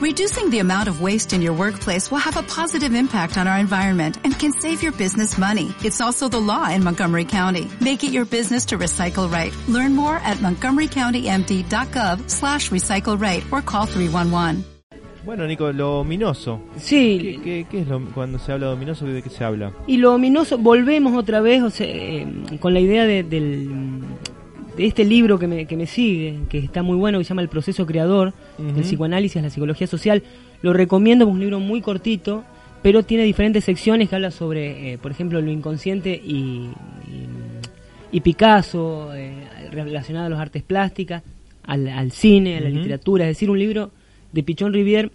Reducing the amount of waste in your workplace will have a positive impact on our environment and can save your business money. It's also the law in Montgomery County. Make it your business to recycle right. Learn more at montgomerycountymd.gov slash recycle right or call 311. Bueno, Nico, lo ominoso. Sí. ¿Qué, qué, qué es lo, cuando se habla de ominoso? ¿De qué se habla? Y lo ominoso, volvemos otra vez o sea, eh, con la idea de, del, de este libro que me, que me sigue, que está muy bueno, que se llama El proceso creador, Ujú. del psicoanálisis, la psicología social. Lo recomiendo, es un libro muy cortito, pero tiene diferentes secciones que habla sobre, eh, por ejemplo, lo inconsciente y, y, y Picasso, eh, relacionado a las artes plásticas, al, al cine, a la literatura. Es decir, un libro de Pichón Rivière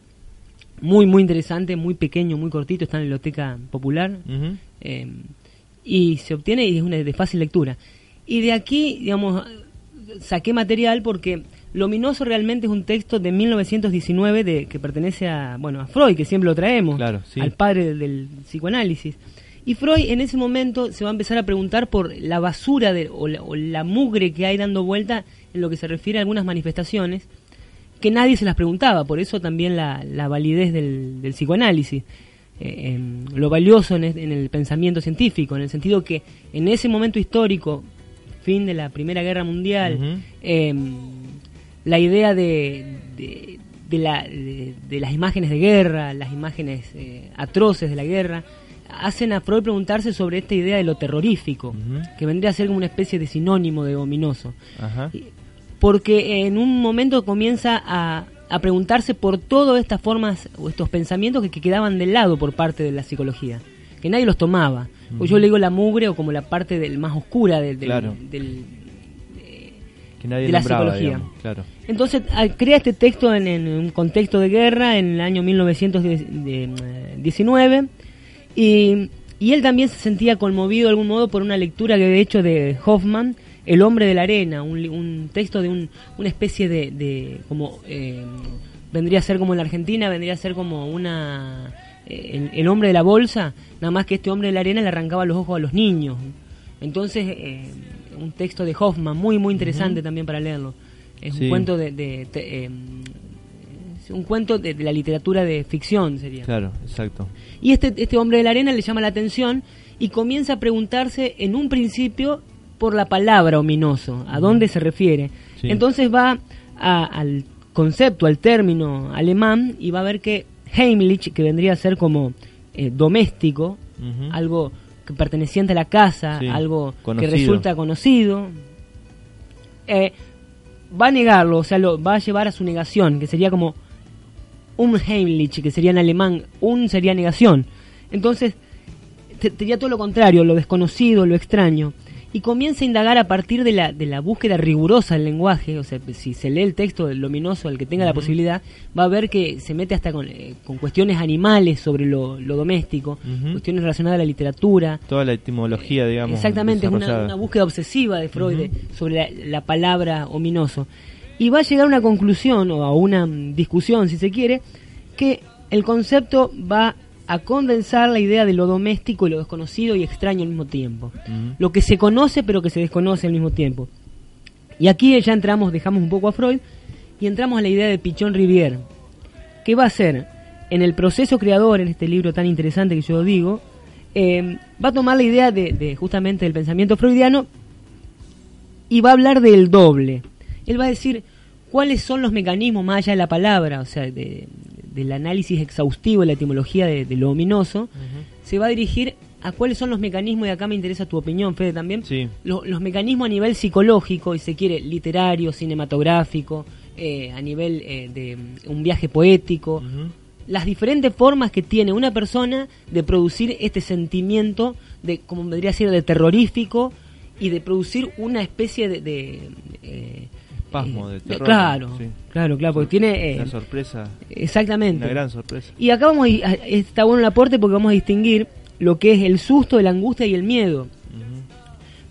muy, muy interesante, muy pequeño, muy cortito, está en la biblioteca popular. Eh, y se obtiene y es una de fácil lectura. Y de aquí, digamos, saqué material porque Lominoso realmente es un texto de 1919 de, que pertenece a, bueno, a Freud, que siempre lo traemos, Claro, sí. al padre del, del psicoanálisis. Y Freud en ese momento se va a empezar a preguntar por la basura de, o, la, o la mugre que hay dando vuelta en lo que se refiere a algunas manifestaciones que nadie se las preguntaba, por eso también la, la validez del, del psicoanálisis, eh, em, lo valioso en, es- en el pensamiento científico, en el sentido que en ese momento histórico, fin de la Primera Guerra Mundial, em, la idea de, de, de la- de- las imágenes de guerra, las imágenes eh, atroces de la guerra, hacen a Freud preguntarse sobre esta idea de lo terrorífico, que vendría a ser como una especie de sinónimo de ominoso Ajá. porque en un momento comienza a, a preguntarse por todas estas formas o estos pensamientos que, que quedaban de lado por parte de la psicología, que nadie los tomaba. O yo le digo la mugre o como la parte del, más oscura del, del- Claro. del- Que nadie de la nombraba, psicología. digamos, Claro. Entonces ah, crea este texto en, en un contexto de guerra en el año 1919 y, y él también se sentía conmovido de algún modo por una lectura que había hecho de Hoffman, El hombre de la arena, un, un texto de un, una especie de, de como eh, vendría a ser como en la Argentina, vendría a ser como una el, el hombre de la bolsa, nada más que este hombre de la arena le arrancaba los ojos a los niños. Entonces, eh, un texto de Hoffman muy muy interesante también para leerlo. Es Sí. un cuento de, de- eh, un cuento de, de la literatura de ficción sería. Claro, exacto. Y este, este hombre de la arena le llama la atención y comienza a preguntarse en un principio por la palabra ominoso, a dónde se refiere. Sí. Entonces va a- al concepto, al término alemán y va a ver que Heimlich, que vendría a ser como eh, doméstico, algo que perteneciente a la casa, Sí, algo conocido. que resulta conocido, eh, va a negarlo, o sea, lo va a llevar a su negación, que sería como un Heimlich, que sería en alemán, un sería negación. Entonces, sería todo lo contrario, lo desconocido, lo extraño. Y comienza a indagar a partir de la, de la búsqueda rigurosa del lenguaje, o sea, si se lee el texto del luminoso, el que tenga la posibilidad, va a ver que se mete hasta con, eh, con cuestiones animales sobre lo, lo doméstico, cuestiones relacionadas a la literatura, Toda la etimología, digamos. Exactamente, es una, una búsqueda obsesiva de Freud de- sobre la, la palabra ominoso. Y va a llegar a una conclusión o a una mm, discusión, si se quiere, que el concepto va a condensar la idea de lo doméstico y lo desconocido y extraño al mismo tiempo. Lo que se conoce pero que se desconoce al mismo tiempo. Y aquí ya entramos, dejamos un poco a Freud y entramos a la idea de Pichón Rivière, que va a ser, en el proceso creador, en este libro tan interesante que yo digo, eh, va a tomar la idea de, de justamente del pensamiento freudiano y va a hablar del doble. Él va a decir cuáles son los mecanismos más allá de la palabra, o sea, de- del análisis exhaustivo de la etimología de, de lo ominoso, se va a dirigir a cuáles son los mecanismos, y acá me interesa tu opinión, Fede, también, Sí. lo- los mecanismos a nivel psicológico, y se quiere, literario, cinematográfico, eh, a nivel eh, de mm, un viaje poético, las diferentes formas que tiene una persona de producir este sentimiento de, como vendría a ser, de terrorífico y de producir una especie de... de, eh, Espasmo de eh, terror, Claro, sí. claro, claro, porque tiene... eh, Una sorpresa. exactamente. Una gran sorpresa. Y acá vamos a, está bueno el aporte porque vamos a distinguir lo que es el susto, la angustia y el miedo.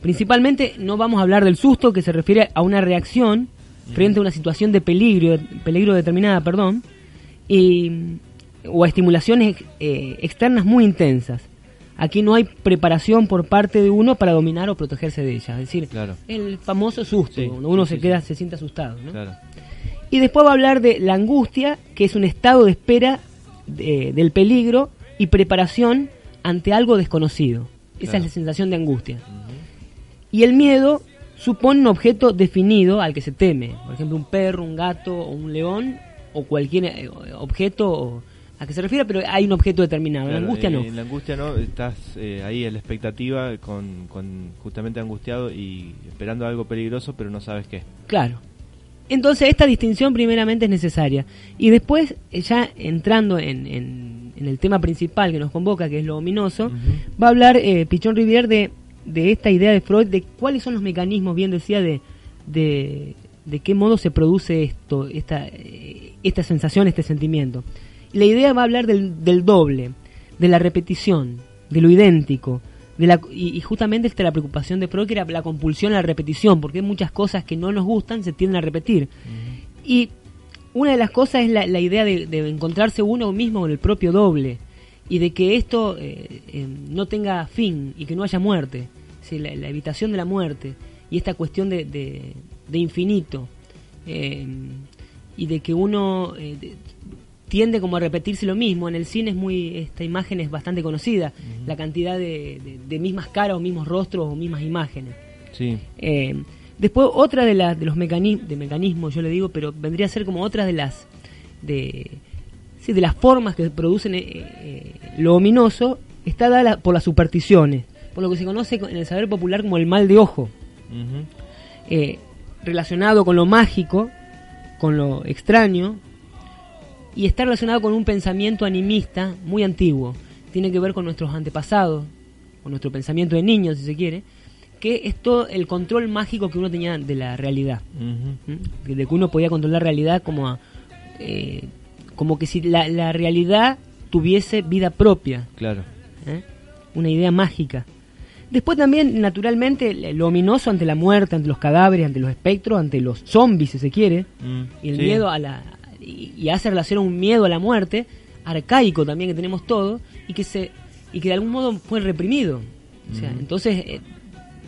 Principalmente no vamos a hablar del susto que se refiere a una reacción frente a una situación de peligro, peligro determinada, perdón, y, o a estimulaciones eh, externas muy intensas. Aquí no hay preparación por parte de uno para dominar o protegerse de ellas. Es decir, Claro. el famoso susto, Sí, uno sí, se queda, sí. se siente asustado. ¿no? Claro. Y después va a hablar de la angustia, que es un estado de espera de- del peligro y preparación ante algo desconocido. Esa Claro. es la sensación de angustia. Y el miedo supone un objeto definido al que se teme. Por ejemplo, un perro, un gato o un león o cualquier eh, objeto o- a que se refiera, pero hay un objeto determinado. Claro, la angustia eh, no. En la angustia no, estás eh, ahí en la expectativa, con, con justamente angustiado y esperando algo peligroso, pero no sabes qué. Claro. Entonces esta distinción primeramente es necesaria. Y después, eh, ya entrando en, en- en el tema principal que nos convoca, que es lo ominoso, va a hablar eh, Pichón Rivière de, de esta idea de Freud, de cuáles son los mecanismos, bien decía, de, de, de qué modo se produce esto, esta, eh, esta sensación, este sentimiento. La idea va a hablar del, del doble, de la repetición, de lo idéntico, de la, y, y justamente esta es la preocupación de Freud, que era la compulsión a la repetición, porque hay muchas cosas que no nos gustan, se tienden a repetir. Y una de las cosas es la, la idea de, de encontrarse uno mismo con el propio doble y de que esto eh, eh, no tenga fin y que no haya muerte, Sí, la, la evitación de la muerte y esta cuestión de, de- de infinito eh, y de que uno tiende como a repetirse lo mismo. En el cine es muy esta imagen es bastante conocida, la cantidad de, de- de mismas caras o mismos rostros o mismas imágenes. Sí, Eh, después otra de las de los mecanismos de mecanismos yo le digo pero vendría a ser como otra de las de sí, de las formas que producen eh, eh, lo ominoso está dada por las supersticiones por lo que se conoce en el saber popular como el mal de ojo eh, relacionado con lo mágico con lo extraño y está relacionado con un pensamiento animista muy antiguo tiene que ver con nuestros antepasados con nuestro pensamiento de niños si se quiere que es todo el control mágico que uno tenía de la realidad Ujú. ¿m? de que uno podía controlar la realidad como a- eh, como que si la, la realidad tuviese vida propia claro. ¿eh? una idea mágica. Después también, naturalmente, lo ominoso ante la muerte, ante los cadáveres, ante los espectros, ante los zombies, si se quiere, Mm, y el sí. miedo a la y, y hace relación a un miedo a la muerte arcaico también que tenemos todos y que se y que de algún modo fue reprimido. O sea, Ujú. entonces eh,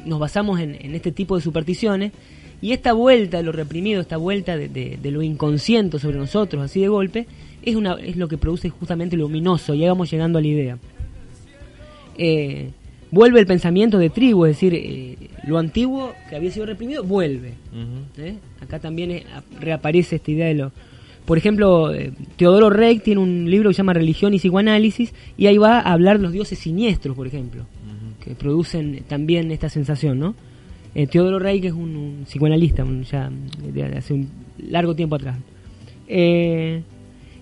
nos basamos en, en este tipo de supersticiones y esta vuelta de lo reprimido, esta vuelta de, de- de lo inconsciente sobre nosotros, así de golpe, es una es lo que produce justamente lo ominoso. Y ahí vamos llegando a la idea eh, vuelve el pensamiento de tribu, es decir, eh, lo antiguo que había sido reprimido vuelve. Acá también ap- reaparece esta idea de lo... Por ejemplo, eh, Teodoro Reich tiene un libro que se llama Religión y Psicoanálisis y ahí va a hablar de los dioses siniestros, por ejemplo, que producen también esta sensación, ¿no? Eh, Teodoro Reich es un, un psicoanalista, un- ya de hace un largo tiempo atrás. Eh,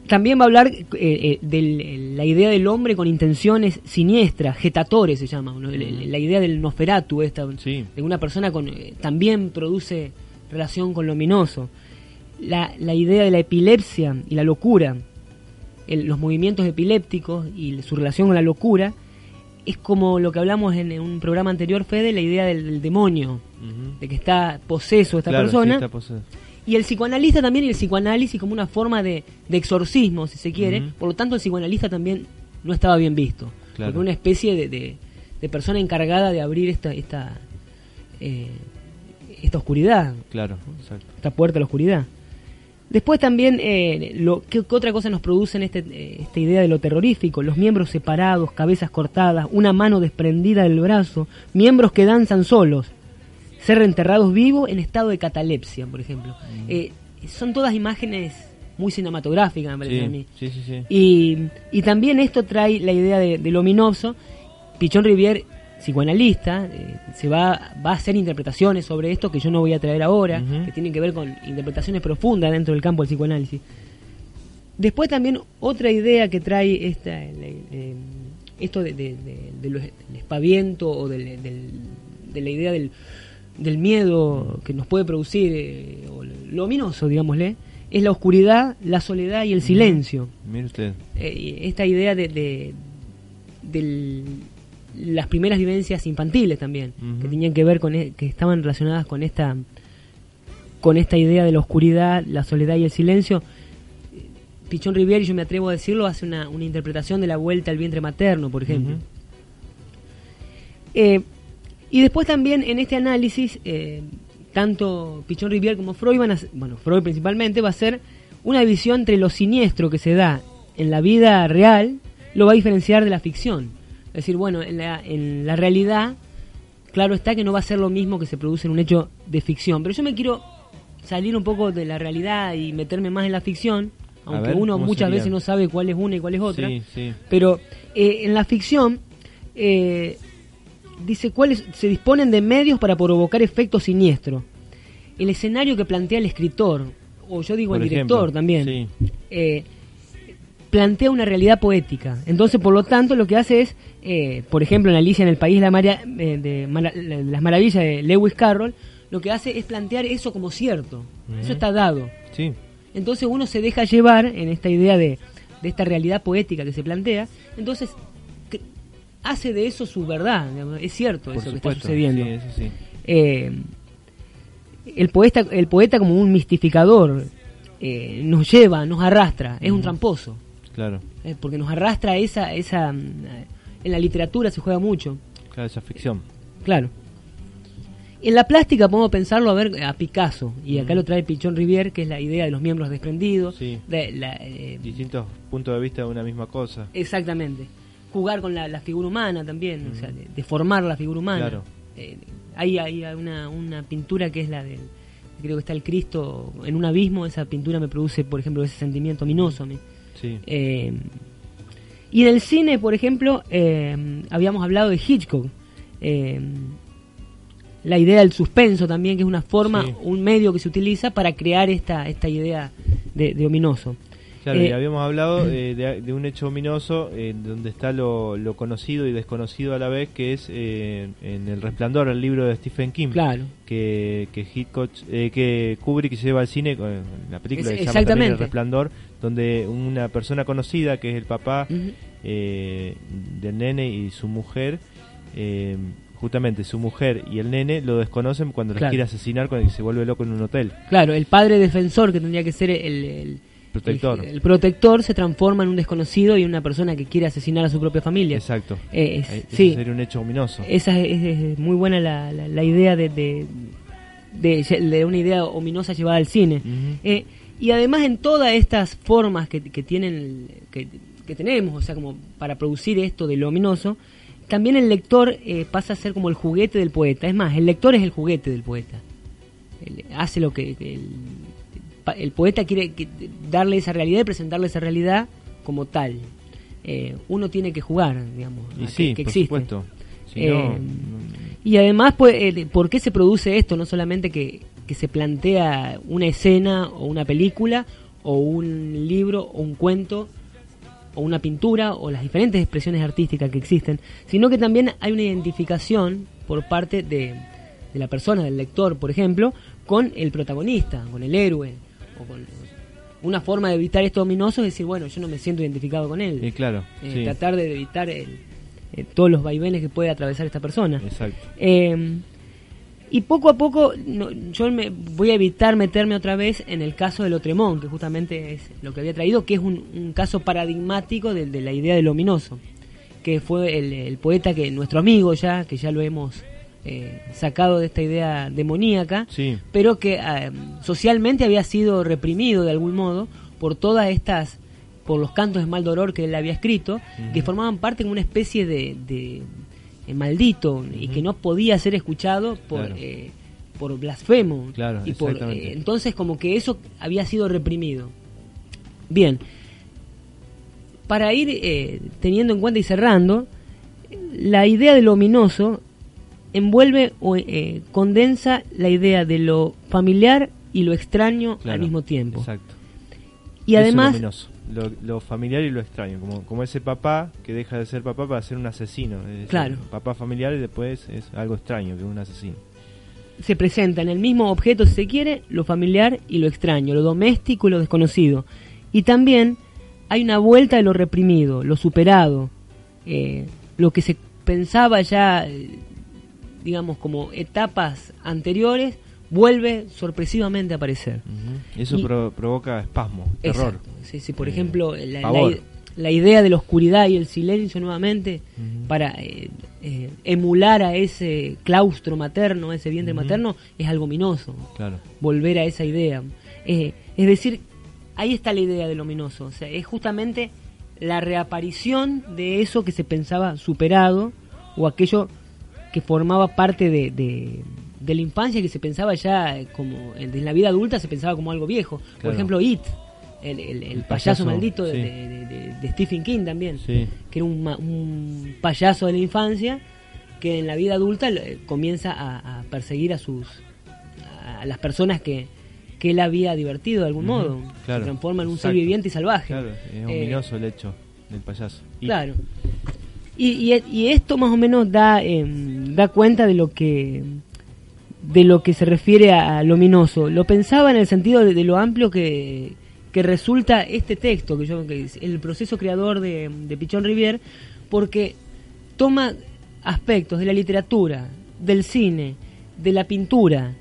también va a hablar eh, de la idea del hombre con intenciones siniestras, getatores se llama, ¿no? la, la idea del Nosferatu, esta, Sí. de una persona con también produce relación con lo ominoso. La, la idea de la epilepsia y la locura, el- los movimientos epilépticos y su relación con la locura, es como lo que hablamos en, un programa anterior, Fede, la idea del, del demonio, de que está poseso esta Claro, sí, persona. está. Y el psicoanalista también, y el psicoanálisis como una forma de, de exorcismo, si se quiere. Por lo tanto, el psicoanalista también no estaba bien visto. Claro. Porque una especie de, de- de persona encargada de abrir esta esta eh, esta oscuridad, Claro, exacto. esta puerta a la oscuridad. Después también, eh, lo, ¿qué, qué otra cosa nos produce en este, eh, esta idea de lo terrorífico? Los miembros separados, cabezas cortadas, una mano desprendida del brazo, miembros que danzan solos, ser enterrados vivos en estado de catalepsia, por ejemplo. Eh, son todas imágenes muy cinematográficas, me parece a mí. Sí, sí. Y, y también esto trae la idea de, de lo ominoso. Pichón Rivière, psicoanalista, eh, se va, va a hacer interpretaciones sobre esto que yo no voy a traer ahora, que tienen que ver con interpretaciones profundas dentro del campo del psicoanálisis. Después también otra idea que trae esta, eh, esto de, de- del espaviento o del- del- de la idea del, del miedo que nos puede producir, eh, o lo ominoso, digámosle, es la oscuridad, la soledad y el silencio. Mire usted. Eh, esta idea de, de- del- las primeras vivencias infantiles también que tenían que ver con e- que estaban relacionadas con esta con esta idea de la oscuridad la soledad y el silencio Pichón Rivière, y yo me atrevo a decirlo, hace una, una interpretación de la vuelta al vientre materno, por ejemplo. Eh, y después también en este análisis, eh, tanto Pichón Rivière como Freud van a, bueno, Freud principalmente va a ser una división entre lo siniestro que se da en la vida real, lo va a diferenciar de la ficción. Es decir, bueno, en la, en la realidad, claro está que no va a ser lo mismo que se produce en un hecho de ficción, pero yo me quiero salir un poco de la realidad y meterme más en la ficción, aunque uno muchas veces no sabe cuál es una y cuál es otra, pero eh, en la ficción eh, dice cuáles se disponen de medios para provocar efectos siniestros. El escenario que plantea el escritor, o yo digo el director también, eh, plantea una realidad poética. Entonces, por lo tanto, lo que hace es, eh, por ejemplo, en Alicia en el País de, eh, de, las Maravillas de Lewis Carroll, lo que hace es plantear eso como cierto. Eso está dado. Sí. Entonces uno se deja llevar en esta idea de, de esta realidad poética que se plantea. Entonces hace de eso su verdad. Es cierto eso que está sucediendo. Eh, el, poeta, el poeta como un mistificador eh, nos lleva, nos arrastra, es un tramposo. Claro. Eh, porque nos arrastra esa, esa... En la literatura se juega mucho. Claro, esa ficción. Claro. En la plástica podemos pensarlo a ver a Picasso, y acá lo trae Pichón Rivière, que es la idea de los miembros desprendidos. De Distintos puntos de vista de una misma cosa. Exactamente jugar con la, figura humana también, o sea, de, formar la figura humana. Claro. Eh, hay, hay una, una pintura que es la del, creo que está el Cristo en un abismo, esa pintura me produce, por ejemplo, ese sentimiento ominoso a mí. Sí. Eh, y en el cine, por ejemplo, eh, habíamos hablado de Hitchcock. la idea del suspenso también, que es una forma, un medio que se utiliza para crear esta, esta idea de, de ominoso. Claro, y eh, habíamos hablado eh, de, un hecho ominoso eh, donde está lo, conocido y desconocido a la vez, que es en El Resplandor, el libro de Stephen King. Claro. Que, que, Hitchcock, que Kubrick se lleva al cine con la película se llama también El Resplandor, donde una persona conocida, que es el papá del nene y su mujer, justamente su mujer y el nene lo desconocen cuando los quiere asesinar cuando se vuelve loco en un hotel. Claro, el padre defensor que tendría que ser el protector. El, protector se transforma en un desconocido y una persona que quiere asesinar a su propia familia. Exacto. Eh, eh sí. sería un hecho ominoso. Esa es, muy buena la, la, idea de, de, de, una idea ominosa llevada al cine. Eh, y además en todas estas formas que, que tienen que, que, tenemos, o sea, como para producir esto de lo ominoso, también el lector eh, pasa a ser como el juguete del poeta. Es más, el lector es el juguete del poeta. hace lo que el poeta quiere darle esa realidad y presentarle esa realidad como tal. Eh, uno tiene que jugar, digamos, que, existe. Eh, y además, pues, eh, ¿por qué se produce esto? No solamente que, que se plantea una escena o una película o un libro o un cuento o una pintura o las diferentes expresiones artísticas que existen, sino que también hay una identificación por parte de, de la persona, del lector, por ejemplo, con el protagonista, con el héroe, una forma de evitar esto ominoso es decir, bueno, yo no me siento identificado con él. claro. Eh, tratar de evitar eh, todos los vaivenes que puede atravesar esta persona. Exacto. Eh, y poco a poco yo me voy a evitar meterme otra vez en el caso de Lotremont, que justamente es lo que había traído, que es un, caso paradigmático de, la idea del ominoso, que fue el, el, poeta que nuestro amigo ya, que ya lo hemos eh, sacado de esta idea demoníaca, pero que eh, socialmente había sido reprimido de algún modo por todas estas, por los cantos de mal dolor que él había escrito, que formaban parte de una especie de, de, eh, maldito y que no podía ser escuchado por... por blasfemo y por entonces como que eso había sido reprimido. Bien. Para ir teniendo en cuenta y cerrando la idea del ominoso envuelve o eh, condensa la idea de lo familiar y lo extraño al mismo tiempo. Exacto. Y además... lo, familiar y lo extraño, como, como ese papá que deja de ser papá para ser un asesino. claro. Papá familiar y después es algo extraño, que es un asesino. Se presenta en el mismo objeto, si se quiere, lo familiar y lo extraño, lo doméstico y lo desconocido. Y también hay una vuelta de lo reprimido, lo superado, eh, lo que se pensaba ya digamos, como etapas anteriores, vuelve sorpresivamente a aparecer. Eso provoca espasmo, terror. Sí, sí, por eh, ejemplo, la, la, idea de la oscuridad y el silencio nuevamente para eh, eh, emular a ese claustro materno, ese vientre materno, es algo ominoso. Claro. Volver a esa idea. Eh, es decir, ahí está la idea del ominoso. O sea, es justamente la reaparición de eso que se pensaba superado o aquello que formaba parte de, de, la infancia que se pensaba ya como en la vida adulta se pensaba como algo viejo. Por ejemplo, It, el, payaso, maldito de, Stephen King también, que era un, payaso de la infancia que en la vida adulta comienza a, perseguir a sus a las personas que, que él había divertido de algún modo. se transforma en un ser viviente y salvaje. Claro, es eh, ominoso el hecho del payaso. Claro. Y, y, esto más o menos da, em, da cuenta de lo que de lo que se refiere a, lo ominoso. Lo pensaba en el sentido de lo amplio que, que resulta este texto, que yo que el proceso creador de, Pichón Rivier, porque toma aspectos de la literatura, del cine, de la pintura,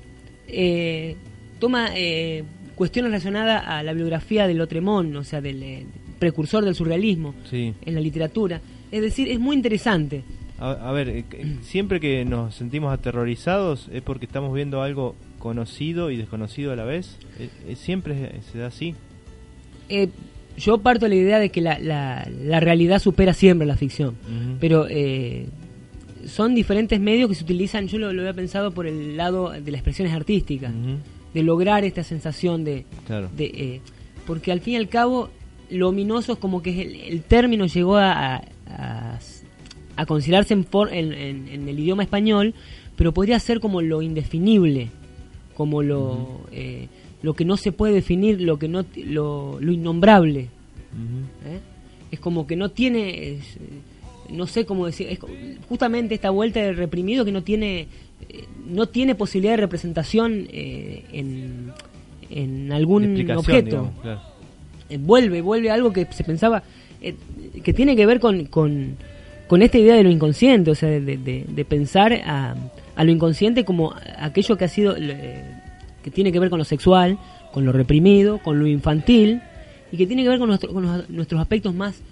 eh, toma eh, cuestiones relacionadas a la biografía de Lotremont, o sea, del eh, precursor del surrealismo en la literatura. Es decir, es muy interesante. A, ver, siempre que nos sentimos aterrorizados es porque estamos viendo algo conocido y desconocido a la vez. siempre se da así. Eh, yo parto de la idea de que la, la, realidad supera siempre la ficción, pero eh, son diferentes medios que se utilizan, yo lo, había pensado por el lado de las expresiones artísticas, de lograr esta sensación de... de eh, porque al fin y al cabo, lo ominoso es como que el, término llegó a, a, considerarse en, en, en, el idioma español, pero podría ser como lo indefinible, como lo lo que no se puede definir, lo que no lo, innombrable. ¿Eh? Es como que no tiene, no sé cómo decir, es justamente esta vuelta del reprimido que no tiene, eh, no tiene posibilidad de representación eh, en, en, algún objeto. vuelve, vuelve algo que se pensaba, que tiene que ver con, con, con, esta idea de lo inconsciente, o sea, de, de, pensar a, a, lo inconsciente como aquello que ha sido que tiene que ver con lo sexual, con lo reprimido, con lo infantil, y que tiene que ver con, nuestros aspectos más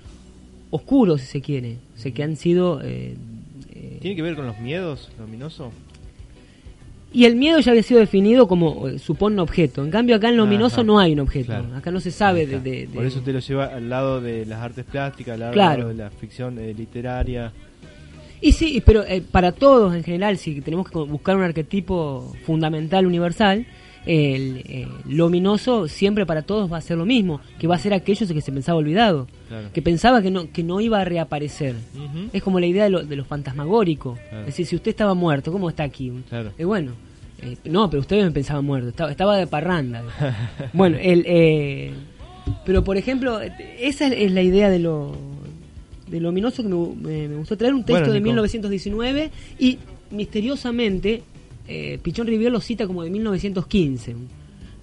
oscuros, si se quiere, o sea, que han sido... Eh, eh, ¿Tiene que ver con los miedos, lo ominoso? Y el miedo ya había sido definido como eh, supone un objeto. En cambio, acá en lo ominoso no hay un objeto. Acá no se sabe de, Por eso te lo lleva al lado de las artes plásticas, al lado de la ficción literaria. Y sí, pero para todos en general, si tenemos que buscar un arquetipo fundamental, universal, el, eh, lo ominoso siempre para todos va a ser lo mismo, que va a ser aquello que se pensaba olvidado, que pensaba que no, que no iba a reaparecer. Es como la idea de lo, de fantasmagórico. Es decir, si usted estaba muerto, ¿cómo está aquí? Eh, bueno, eh, no, pero usted me pensaba muerto, estaba, estaba de parranda. bueno, el, pero por ejemplo, esa es la idea de lo, de lo ominoso que me, me, gustó traer un texto de 1919 y misteriosamente eh, Pichón Rivier lo cita como de 1915.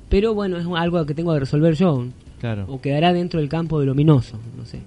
Pero bueno, es algo que tengo que resolver yo. Claro. O quedará dentro del campo del ominoso, no sé.